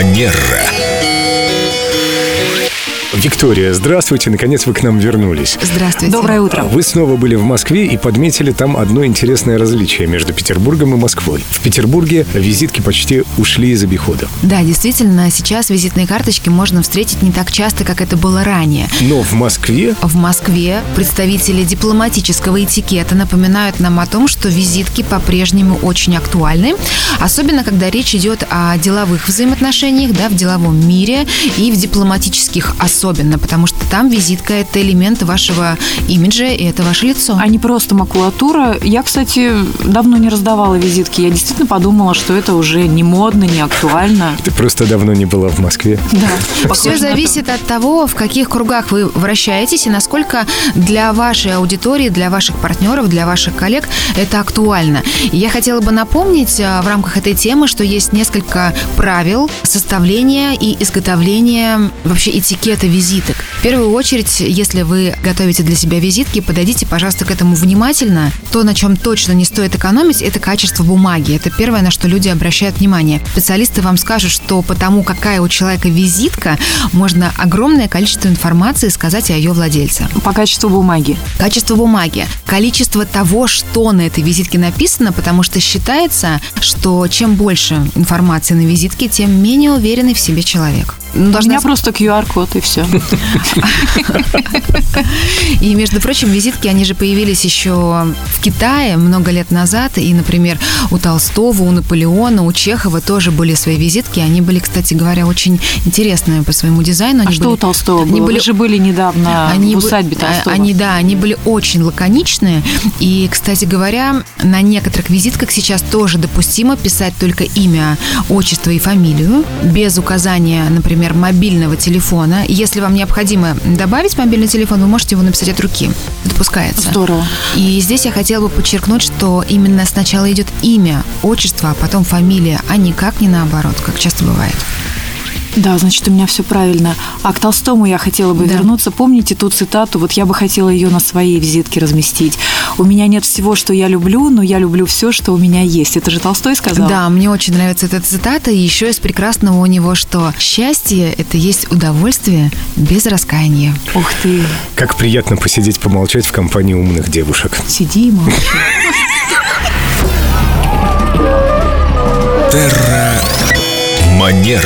Манера. Виктория, здравствуйте, наконец вы к нам вернулись. Здравствуйте. Доброе утро. Вы снова были в Москве и подметили там одно интересное различие между Петербургом и Москвой. В Петербурге визитки почти ушли из обихода. Да, действительно, сейчас визитные карточки можно встретить не так часто, как это было ранее. Но в Москве В Москве представители дипломатического этикета напоминают нам о том, что визитки по-прежнему очень актуальны, особенно когда речь идет о деловых взаимоотношениях, да, в деловом мире и в дипломатических особенно, потому что там визитка – это элемент вашего имиджа, и это ваше лицо. А не просто макулатура. Я, кстати, давно не раздавала визитки. Я действительно подумала, что это уже не модно, не актуально. ты просто давно не была в Москве. Да. Все зависит от того, в каких кругах вы вращаетесь и насколько для вашей аудитории, для ваших партнеров, для ваших коллег это актуально. И я хотела бы напомнить а, в рамках этой темы, что есть несколько правил составления и изготовления вообще этикета визиток. В первую очередь, если вы готовите для себя визитки, подойдите, пожалуйста, к этому внимательно. То, на чем точно не стоит экономить, это качество бумаги. Это первое, на что люди обращают внимание. Специалисты вам скажут, что потому какая у человека визитка, можно огромное количество информации сказать о ее владельце. По качеству бумаги. Качество бумаги, количество того, что на этой визитке написано, потому что считается, что чем больше информации на визитке, тем менее уверенный в себе человек. Ну, У должна меня просто QR-код и все. И, между прочим, визитки, они же появились еще в Китае много лет назад. И, например, у Толстого, у Наполеона, у Чехова тоже были свои визитки. Они были, кстати говоря, очень интересные по своему дизайну. А Они что были- у Толстого они было? были Вы же были недавно они в усадьбе а, Толстого. Они, да, они были очень лаконичные. И, кстати говоря, на некоторых визитках сейчас тоже допустимо писать только имя, отчество и фамилию, без указания, например, мобильного телефона. Если вам необходимо добавить мобильный телефон, вы можете его написать от руки. Допускается. Здорово. И здесь я хотела бы подчеркнуть, что именно сначала идет имя, отчество, а потом фамилия, а никак не наоборот, как часто бывает. Да, значит, у меня все правильно. А к Толстому я хотела бы Да. вернуться. Помните ту цитату? Вот я бы хотела ее на своей визитке разместить. У меня нет всего, что я люблю, но я люблю все, что у меня есть. Это же Толстой сказал? Да, мне очень нравится эта цитата. И еще из прекрасного у него, что счастье – это есть удовольствие без раскаяния. Ух ты. Как приятно посидеть, помолчать в компании умных девушек. Сиди и молчи. Манера.